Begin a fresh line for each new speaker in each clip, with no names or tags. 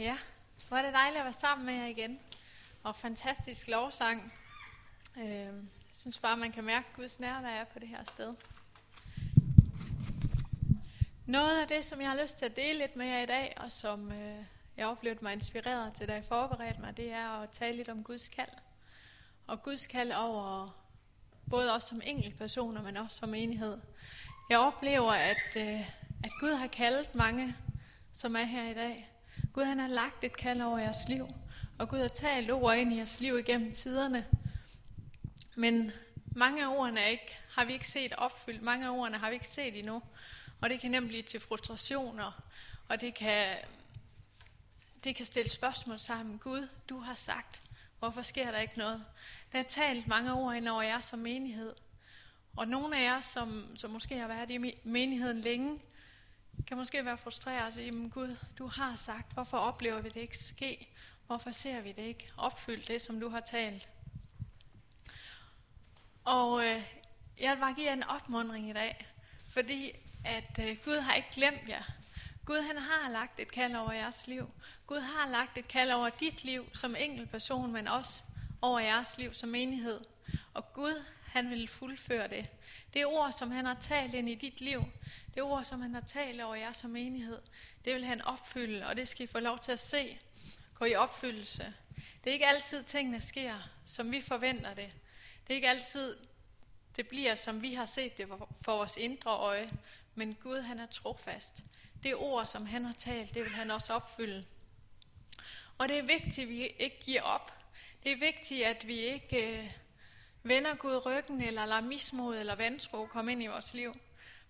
Ja, hvor er det dejligt at være sammen med jer igen. Og fantastisk lovsang. Øhm, jeg synes bare, man kan mærke Guds nærvær er på det her sted. Noget af det, som jeg har lyst til at dele lidt med jer i dag, og som øh, jeg oplevede mig inspireret til, da jeg forberedte mig, det er at tale lidt om Guds kald. Og Guds kald over både os som enkeltpersoner, men også som enhed. Jeg oplever, at, øh, at Gud har kaldt mange, som er her i dag. Gud han har lagt et kald over jeres liv, og Gud har talt ord ind i jeres liv igennem tiderne. Men mange af ordene er ikke, har vi ikke set opfyldt, mange af ordene har vi ikke set endnu. Og det kan nemlig blive til frustrationer, og det kan, det kan stille spørgsmål sammen. Gud, du har sagt, hvorfor sker der ikke noget? Der er talt mange ord ind over jer som menighed. Og nogle af jer, som, som måske har været i menigheden længe, kan måske være frustreret og sige, men Gud, du har sagt, hvorfor oplever vi det ikke ske? Hvorfor ser vi det ikke opfyldt, det som du har talt? Og øh, jeg vil bare give jer en opmundring i dag, fordi at øh, Gud har ikke glemt jer. Gud han har lagt et kald over jeres liv. Gud har lagt et kald over dit liv som enkelt person, men også over jeres liv som menighed. Og Gud han vil fuldføre det. Det ord, som han har talt ind i dit liv, det ord, som han har talt over jer som enighed, det vil han opfylde, og det skal I få lov til at se gå i opfyldelse. Det er ikke altid tingene sker, som vi forventer det. Det er ikke altid, det bliver, som vi har set det for vores indre øje. Men Gud, han er trofast. Det ord, som han har talt, det vil han også opfylde. Og det er vigtigt, at vi ikke giver op. Det er vigtigt, at vi ikke øh, vender Gud ryggen, eller lader mismod eller vantro komme ind i vores liv.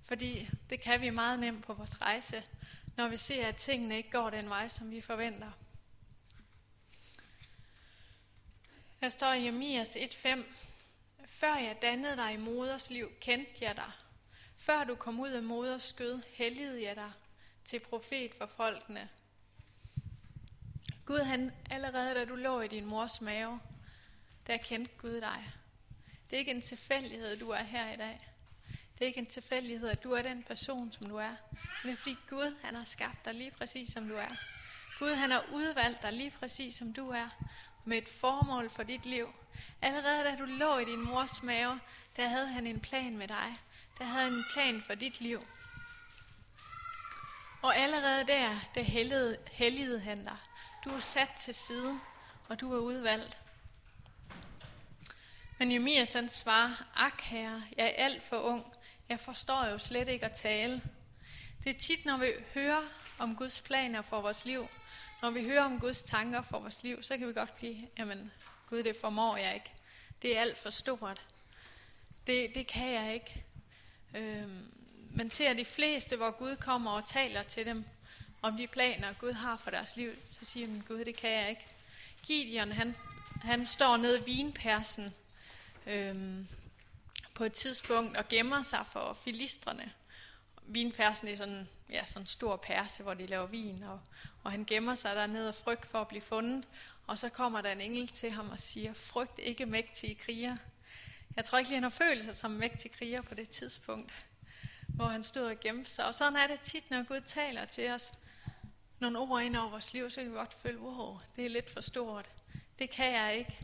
Fordi det kan vi meget nemt på vores rejse, når vi ser, at tingene ikke går den vej, som vi forventer. Der står i Jeremias 1.5, Før jeg dannede dig i moders liv, kendte jeg dig. Før du kom ud af moders skød, helligede jeg dig til profet for folkene. Gud, han, allerede da du lå i din mors mave, der kendte Gud dig. Det er ikke en tilfældighed, du er her i dag. Det er ikke en tilfældighed, at du er den person, som du er. Men det er fordi Gud, han har skabt dig lige præcis, som du er. Gud, han har udvalgt dig lige præcis, som du er. Med et formål for dit liv. Allerede da du lå i din mors mave, der havde han en plan med dig. Der havde han en plan for dit liv. Og allerede der, der helligede, helligede han dig. Du er sat til side, og du er udvalgt. Men Jemias han svarer, ak herre, jeg er alt for ung. Jeg forstår jo slet ikke at tale. Det er tit, når vi hører om Guds planer for vores liv, når vi hører om Guds tanker for vores liv, så kan vi godt blive, jamen Gud, det formår jeg ikke. Det er alt for stort. Det, det kan jeg ikke. Øhm, men til de fleste, hvor Gud kommer og taler til dem om de planer, Gud har for deres liv, så siger de, Gud, det kan jeg ikke. Gideon, han, han står nede i vinpersen øhm, på et tidspunkt og gemmer sig for filistrene. Vinpersen er sådan, ja, sådan en stor perse, hvor de laver vin, og, og han gemmer sig dernede og frygt for at blive fundet. Og så kommer der en engel til ham og siger, frygt ikke mægtige kriger. Jeg tror ikke lige, han har følt sig som mægtig kriger på det tidspunkt, hvor han stod og gemte sig. Og sådan er det tit, når Gud taler til os nogle ord ind over vores liv, så kan vi godt føle, wow, det er lidt for stort. Det kan jeg ikke.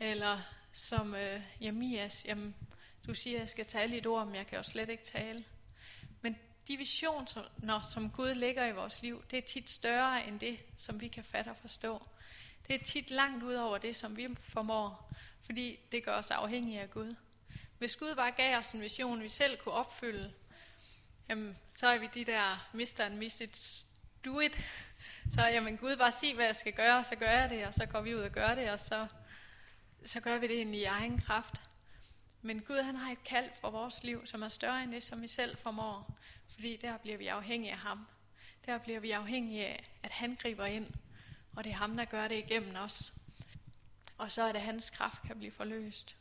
Eller som øh, Jamias, jamen, du siger, at jeg skal tale et ord, men jeg kan jo slet ikke tale. Men de visioner, som Gud lægger i vores liv, det er tit større end det, som vi kan fatte og forstå. Det er tit langt ud over det, som vi formår, fordi det gør os afhængige af Gud. Hvis Gud bare gav os en vision, vi selv kunne opfylde, jamen, så er vi de der mister and miss it, do it. Så jamen, Gud bare sig, hvad jeg skal gøre, så gør jeg det, og så går vi ud og gør det, og så, så gør vi det egentlig i egen kraft. Men Gud han har et kald for vores liv, som er større end det, som vi selv formår. Fordi der bliver vi afhængige af ham. Der bliver vi afhængige af, at han griber ind. Og det er ham, der gør det igennem os. Og så er det hans kraft kan blive forløst.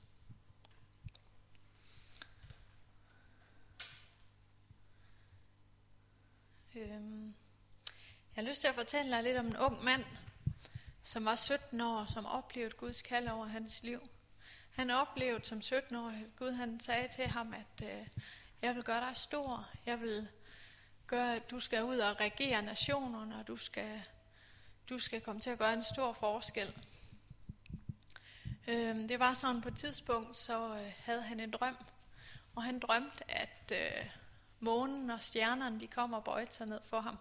Øhm. Jeg har lyst til at fortælle dig lidt om en ung mand, som var 17 år, som oplevede Guds kald over hans liv. Han oplevede som 17 år, at Gud han sagde til ham, at øh, jeg vil gøre dig stor. Jeg vil gøre, at du skal ud og regere nationerne, og du skal du skal komme til at gøre en stor forskel. Øh, det var sådan på et tidspunkt, så øh, havde han en drøm, og han drømte, at øh, månen og stjernerne, de kommer og bøjte sig ned for ham.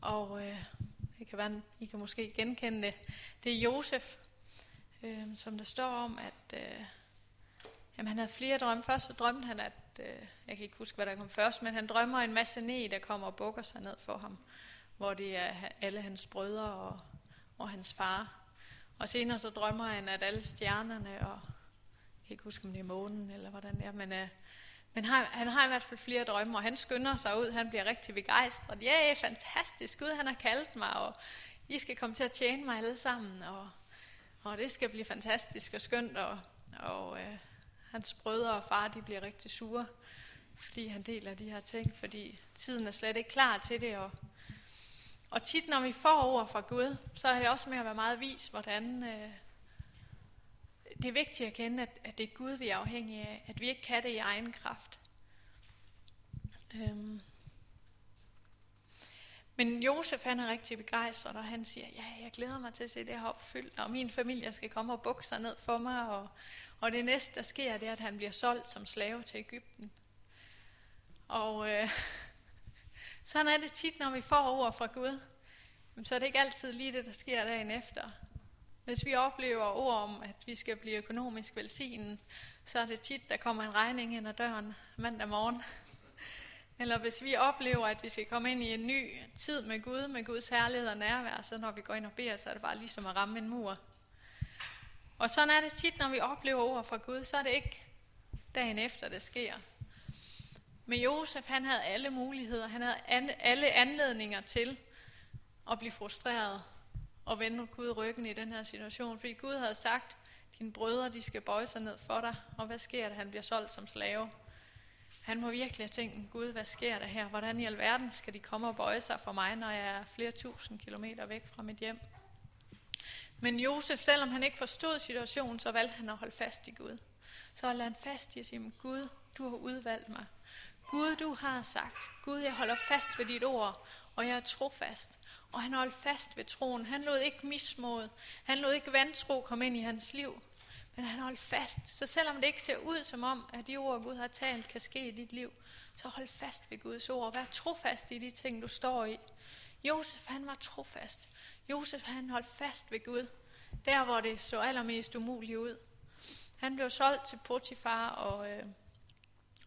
Og øh, kan være, I kan måske genkende det. Det er Josef, øh, som der står om, at øh, jamen, han havde flere drømme. Først så drømte han, at, øh, jeg kan ikke huske, hvad der kom først, men han drømmer en masse ne, der kommer og bukker sig ned for ham, hvor det er alle hans brødre og, og hans far. Og senere så drømmer han, at alle stjernerne, og jeg kan ikke huske, om det er månen, eller hvordan det er, men, øh, men har, han har i hvert fald flere drømme, og han skynder sig ud, han bliver rigtig begejstret. Ja, yeah, fantastisk, Gud han har kaldt mig, og I skal komme til at tjene mig alle sammen, og, og det skal blive fantastisk og skønt, og, og øh, hans brødre og far, de bliver rigtig sure, fordi han deler de her ting, fordi tiden er slet ikke klar til det, og og tit, når vi får ord fra Gud, så er det også med at være meget vis, hvordan øh, det er vigtigt at kende, at, at det er Gud, vi er afhængige af. At vi ikke kan det i egen kraft. Øhm. Men Josef han er rigtig begejstret, og han siger, ja, jeg glæder mig til at se det her opfyldt, og min familie skal komme og bukke sig ned for mig, og, og det næste, der sker, det er, at han bliver solgt som slave til Ægypten. Og øh, sådan er det tit, når vi får ord fra Gud. Så er det ikke altid lige det, der sker dagen efter. Hvis vi oplever ord om, at vi skal blive økonomisk velsignet, så er det tit, der kommer en regning ind ad døren mandag morgen. Eller hvis vi oplever, at vi skal komme ind i en ny tid med Gud, med Guds herlighed og nærvær, så når vi går ind og beder, så er det bare ligesom at ramme en mur. Og sådan er det tit, når vi oplever ord fra Gud, så er det ikke dagen efter, det sker. Men Josef, han havde alle muligheder, han havde alle anledninger til at blive frustreret og vende Gud ryggen i den her situation. Fordi Gud havde sagt, dine brødre, de skal bøje sig ned for dig. Og hvad sker der? Han bliver solgt som slave. Han må virkelig have tænkt, Gud, hvad sker der her? Hvordan i alverden skal de komme og bøje sig for mig, når jeg er flere tusind kilometer væk fra mit hjem? Men Josef, selvom han ikke forstod situationen, så valgte han at holde fast i Gud. Så holdt han fast i at sige, Gud, du har udvalgt mig. Gud, du har sagt, Gud, jeg holder fast ved dit ord, og jeg er trofast. Og han holdt fast ved troen. Han lod ikke mismod. Han lod ikke vantro komme ind i hans liv. Men han holdt fast. Så selvom det ikke ser ud som om, at de ord, Gud har talt, kan ske i dit liv, så hold fast ved Guds ord. Vær trofast i de ting, du står i. Josef, han var trofast. Josef, han holdt fast ved Gud. Der, hvor det så allermest umuligt ud. Han blev solgt til Potifar, og, øh,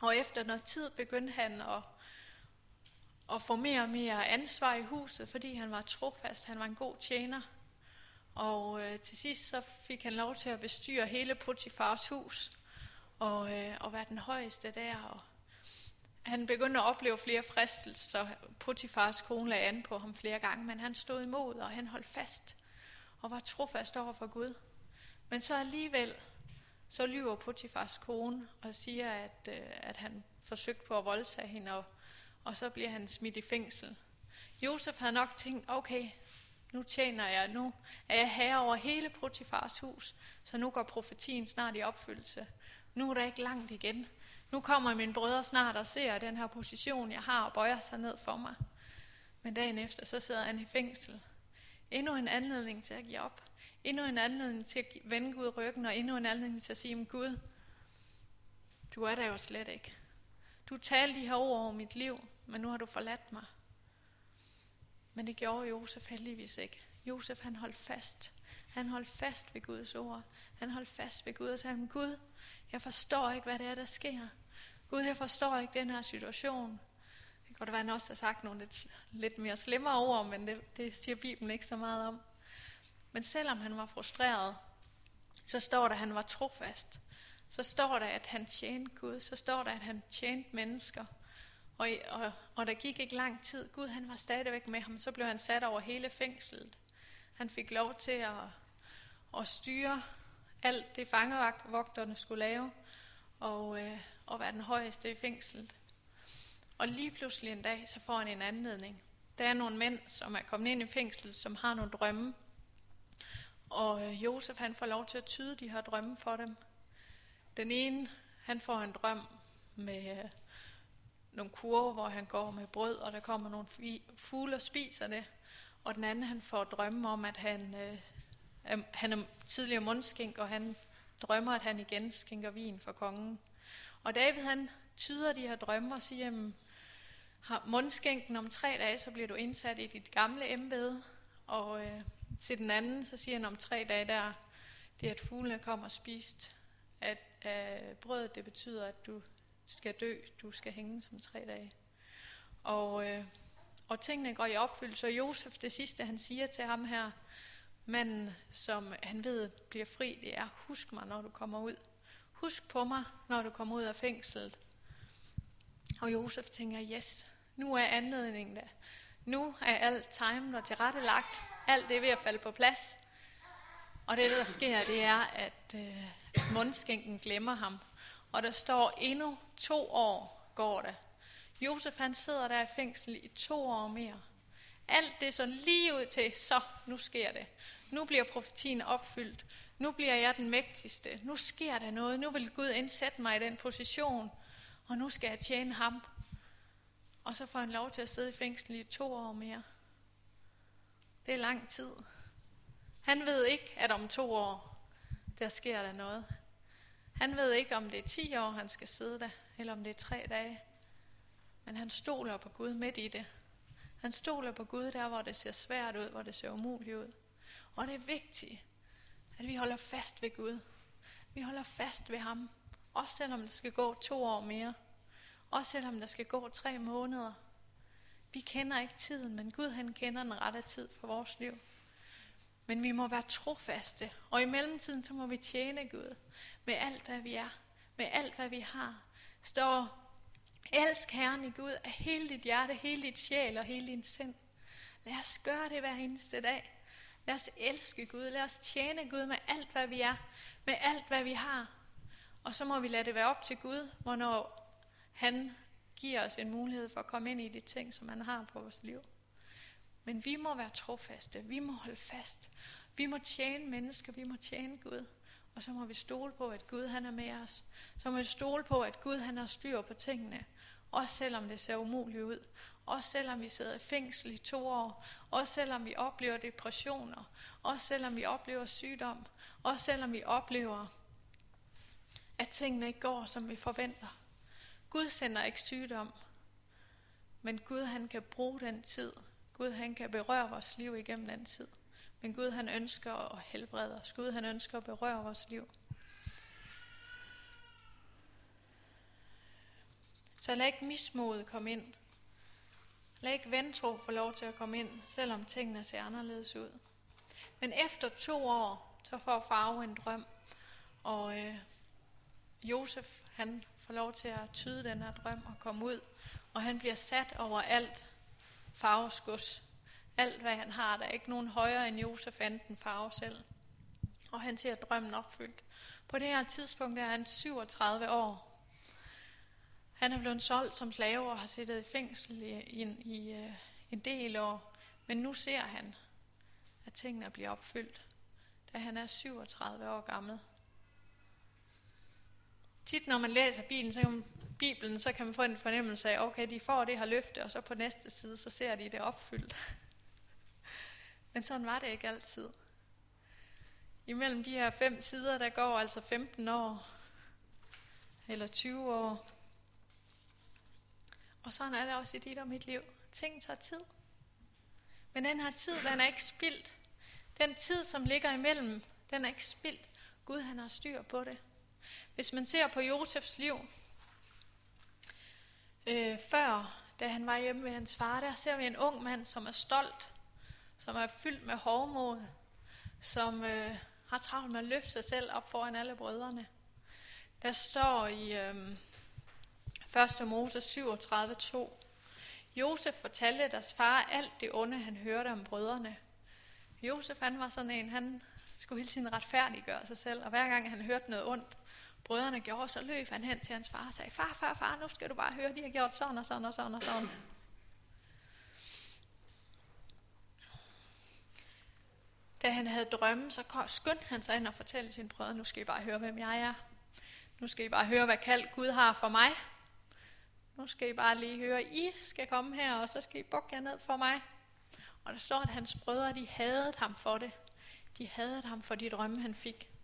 og efter noget tid begyndte han at og få mere og mere ansvar i huset, fordi han var trofast, han var en god tjener. Og øh, til sidst så fik han lov til at bestyre hele Potifars hus, og, øh, og være den højeste der. Og han begyndte at opleve flere fristelser. Potifars kone lagde an på ham flere gange, men han stod imod, og han holdt fast, og var trofast over for Gud. Men så alligevel, så lyver Potifars kone og siger, at, øh, at han forsøgte på at voldtage hende, og og så bliver han smidt i fængsel. Josef havde nok tænkt, okay, nu tjener jeg, nu er jeg herre over hele Potifars hus, så nu går profetien snart i opfyldelse. Nu er der ikke langt igen. Nu kommer mine brødre snart og ser den her position, jeg har, og bøjer sig ned for mig. Men dagen efter, så sidder han i fængsel. Endnu en anledning til at give op. Endnu en anledning til at vende Gud ryggen, og endnu en anledning til at sige, Gud, du er der jo slet ikke. Du talte de her ord over mit liv, men nu har du forladt mig. Men det gjorde Josef heldigvis ikke. Josef han holdt fast. Han holdt fast ved Guds ord. Han holdt fast ved Gud og sagde, Gud, jeg forstår ikke, hvad det er, der sker. Gud, jeg forstår ikke den her situation. Det kan godt være, at han også har sagt nogle lidt, lidt mere slemmere ord, men det, det siger Bibelen ikke så meget om. Men selvom han var frustreret, så står der, at han var trofast. Så står der, at han tjente Gud. Så står der, at han tjente mennesker. Og, og, og der gik ikke lang tid. Gud han var stadigvæk med ham. Så blev han sat over hele fængslet. Han fik lov til at, at styre alt det fangevogterne skulle lave. Og, øh, og være den højeste i fængslet. Og lige pludselig en dag, så får han en anledning. Der er nogle mænd, som er kommet ind i fængslet, som har nogle drømme. Og øh, Josef han får lov til at tyde de her drømme for dem. Den ene, han får en drøm med øh, nogle kurve, hvor han går med brød, og der kommer nogle fugle og spiser det. og den anden han får drømme om, at han, øh, han er tidligere mundskænk, og han drømmer, at han igen skænker vin for kongen. Og David han tyder de her drømme og siger, at har mundskænken om tre dage, så bliver du indsat i dit gamle embede. Og øh, til den anden, så siger han om tre dage, der det er, at fuglene kommer og spist. At øh, brødet, det betyder, at du skal dø, du skal hænge som tre dage. Og, øh, og tingene går i opfyldelse, og Josef, det sidste han siger til ham her, manden, som han ved bliver fri, det er, husk mig, når du kommer ud. Husk på mig, når du kommer ud af fængslet. Og Josef tænker, yes, nu er anledningen der. Nu er alt timet og tilrettelagt. Alt det er ved at falde på plads. Og det, der sker, det er, at, øh, mundskænken glemmer ham. Og der står endnu to år går det. Josef han sidder der i fængsel i to år mere. Alt det så lige ud til, så nu sker det. Nu bliver profetien opfyldt. Nu bliver jeg den mægtigste. Nu sker der noget. Nu vil Gud indsætte mig i den position. Og nu skal jeg tjene ham. Og så får han lov til at sidde i fængsel i to år mere. Det er lang tid. Han ved ikke, at om to år, der sker der noget. Han ved ikke, om det er 10 år, han skal sidde der, eller om det er 3 dage. Men han stoler på Gud midt i det. Han stoler på Gud der, hvor det ser svært ud, hvor det ser umuligt ud. Og det er vigtigt, at vi holder fast ved Gud. Vi holder fast ved ham. Også selvom det skal gå to år mere. Også selvom der skal gå tre måneder. Vi kender ikke tiden, men Gud han kender den rette tid for vores liv. Men vi må være trofaste, og i mellemtiden så må vi tjene Gud med alt, hvad vi er, med alt, hvad vi har. Står, elsk Herren i Gud af hele dit hjerte, hele dit sjæl og hele din sind. Lad os gøre det hver eneste dag. Lad os elske Gud, lad os tjene Gud med alt, hvad vi er, med alt, hvad vi har. Og så må vi lade det være op til Gud, hvornår han giver os en mulighed for at komme ind i de ting, som han har på vores liv. Men vi må være trofaste, vi må holde fast. Vi må tjene mennesker, vi må tjene Gud. Og så må vi stole på, at Gud han er med os. Så må vi stole på, at Gud han har styr på tingene. Også selvom det ser umuligt ud. Også selvom vi sidder i fængsel i to år. Også selvom vi oplever depressioner. Også selvom vi oplever sygdom. Også selvom vi oplever, at tingene ikke går, som vi forventer. Gud sender ikke sygdom, men Gud han kan bruge den tid. Gud han kan berøre vores liv igennem den tid. Men Gud han ønsker at helbrede os. Gud han ønsker at berøre vores liv. Så lad ikke mismodet komme ind. Lad ikke ventro få lov til at komme ind, selvom tingene ser anderledes ud. Men efter to år, så får farve en drøm, og øh, Josef, han får lov til at tyde den her drøm og komme ud. Og han bliver sat over alt farveskus. Alt hvad han har, der er ikke nogen højere end Josef anden farve selv. Og han ser drømmen opfyldt. På det her tidspunkt er han 37 år. Han er blevet solgt som slave og har siddet i fængsel i, i, i øh, en del år. Men nu ser han, at tingene bliver opfyldt, da han er 37 år gammel. Tit når man læser Bibelen, så kan man, Bibelen, så kan man få en fornemmelse af, okay, de får det her løfte, og så på næste side, så ser de det opfyldt. Men sådan var det ikke altid. Imellem de her fem sider, der går altså 15 år, eller 20 år. Og sådan er det også i dit og mit liv. Ting tager tid. Men den her tid, den er ikke spildt. Den tid, som ligger imellem, den er ikke spildt. Gud, han har styr på det. Hvis man ser på Josefs liv, øh, før, da han var hjemme ved hans far, der ser vi en ung mand, som er stolt, som er fyldt med hovmod, som øh, har travlt med at løfte sig selv op foran alle brødrene. Der står i øh, 1. Mose 37.2, Josef fortalte deres far alt det onde, han hørte om brødrene. Josef han var sådan en, han skulle hele tiden retfærdiggøre sig selv, og hver gang han hørte noget ondt, brødrene gjorde, så løb han hen til hans far og sagde, far, far, far, nu skal du bare høre, de har gjort sådan og sådan og sådan og sådan. Da han havde drømme, så skyndte han sig ind og fortalte sine brødre, nu skal I bare høre, hvem jeg er. Nu skal I bare høre, hvad kald Gud har for mig. Nu skal I bare lige høre, I skal komme her, og så skal I bukke jer ned for mig. Og der står, at hans brødre, de hadede ham for det. De hadede ham for de drømme, han fik.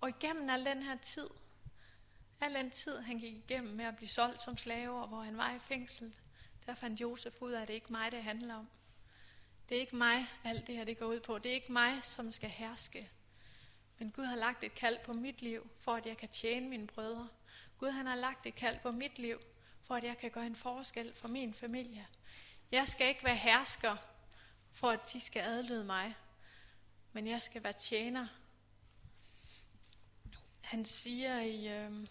Og igennem al den her tid, al den tid, han gik igennem med at blive solgt som slave, og hvor han var i fængsel, der fandt Josef ud af, at det ikke mig, det handler om. Det er ikke mig, alt det her det går ud på. Det er ikke mig, som skal herske. Men Gud har lagt et kald på mit liv, for at jeg kan tjene mine brødre. Gud han har lagt et kald på mit liv, for at jeg kan gøre en forskel for min familie. Jeg skal ikke være hersker, for at de skal adlyde mig, men jeg skal være tjener. Han siger i... Øh,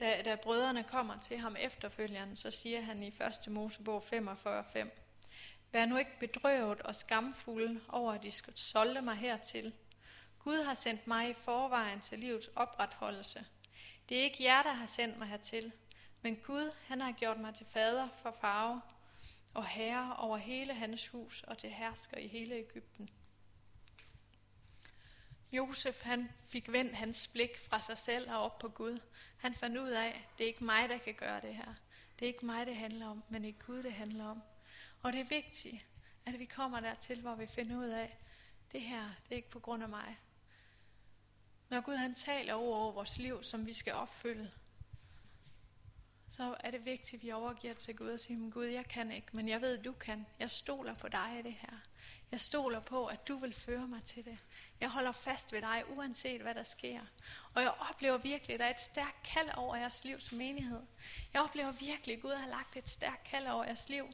da, da brødrene kommer til ham efterfølgende, så siger han i 1. Mosebog 45.5, Vær nu ikke bedrøvet og skamfulde over, at de skal solde mig hertil. Gud har sendt mig i forvejen til livets opretholdelse. Det er ikke jer, der har sendt mig hertil, men Gud, han har gjort mig til fader for farve og herre over hele hans hus og til hersker i hele Ægypten. Josef han fik vendt hans blik fra sig selv og op på Gud. Han fandt ud af, det er ikke mig, der kan gøre det her. Det er ikke mig, det handler om, men det er Gud, det handler om. Og det er vigtigt, at vi kommer dertil, hvor vi finder ud af, det her, det er ikke på grund af mig. Når Gud han taler over, over vores liv, som vi skal opfylde, så er det vigtigt, at vi overgiver til Gud og siger, Gud, jeg kan ikke, men jeg ved, at du kan. Jeg stoler på dig i det her. Jeg stoler på, at du vil føre mig til det. Jeg holder fast ved dig, uanset hvad der sker. Og jeg oplever virkelig, at der er et stærkt kald over jeres liv som menighed. Jeg oplever virkelig, at Gud har lagt et stærkt kald over jeres liv.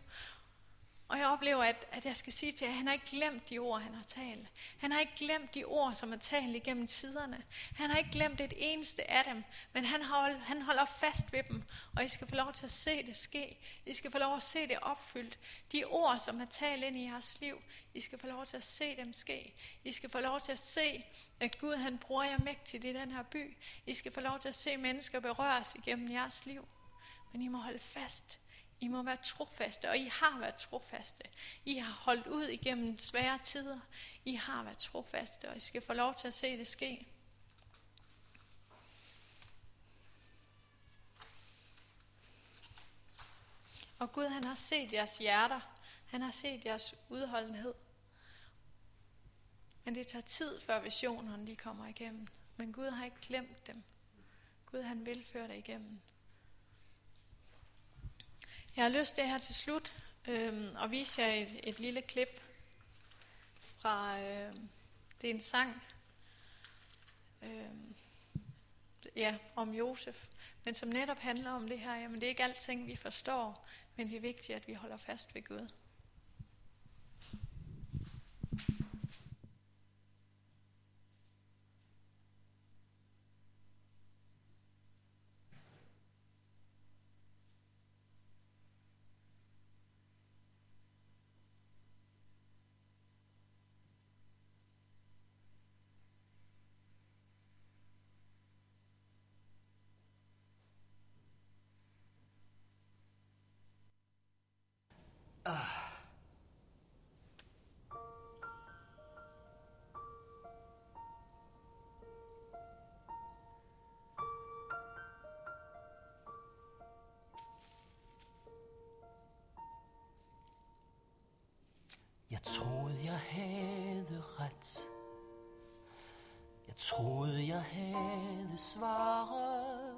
Og jeg oplever, at, at jeg skal sige til jer, at han har ikke glemt de ord, han har talt. Han har ikke glemt de ord, som er talt igennem tiderne. Han har ikke glemt et eneste af dem, men han, hold, han holder fast ved dem. Og I skal få lov til at se det ske. I skal få lov at se det opfyldt. De ord, som er talt ind i jeres liv, I skal få lov til at se dem ske. I skal få lov til at se, at Gud han bruger jer mægtigt i den her by. I skal få lov til at se mennesker berøres igennem jeres liv. Men I må holde fast i må være trofaste, og I har været trofaste. I har holdt ud igennem svære tider. I har været trofaste, og I skal få lov til at se det ske. Og Gud han har set jeres hjerter. Han har set jeres udholdenhed. Men det tager tid, før visionerne de kommer igennem. Men Gud har ikke glemt dem. Gud han vil føre dig igennem. Jeg har lyst til her til slut øh, at vise jer et, et lille klip fra, øh, det er en sang, øh, ja, om Josef, men som netop handler om det her, jamen det er ikke alting, vi forstår, men det er vigtigt, at vi holder fast ved Gud.
Troede, jeg havde svaret.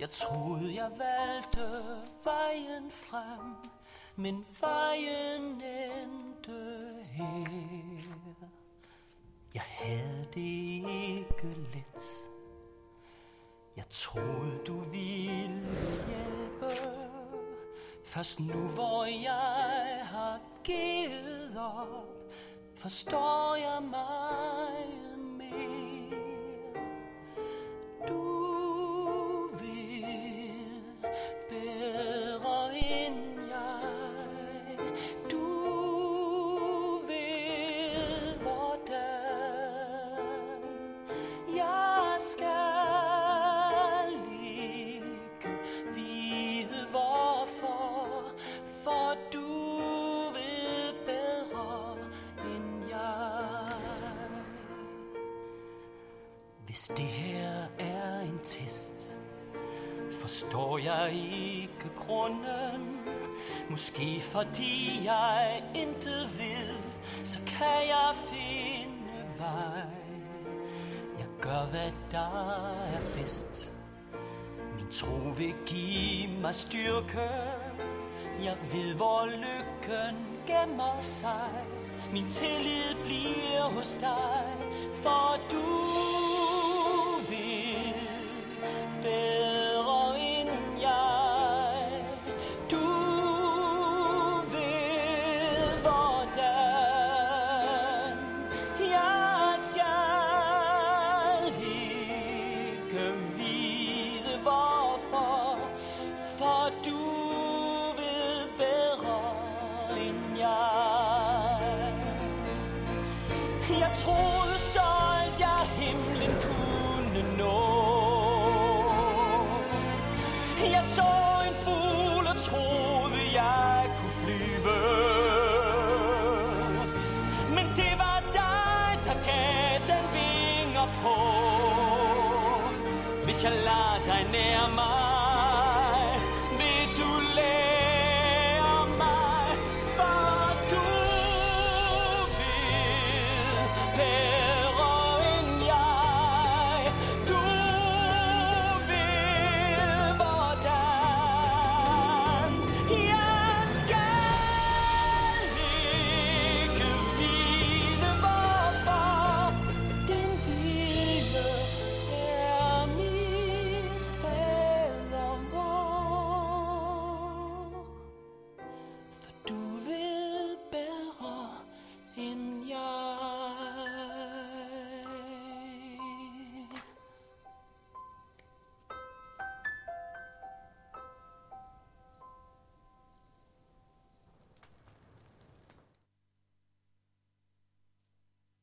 Jeg troede, jeg valgte vejen frem, men vejen endte her. Jeg havde det ikke let. Jeg troede, du ville hjælpe. Først nu, hvor jeg har givet op, forstår jeg mig fordi jeg intet ved Så kan jeg finde vej. Jeg gør hvad der er bedst. Min tro vil give mig styrke. Jeg ved hvor lykken gemmer sig. Min tillid bliver hos dig For du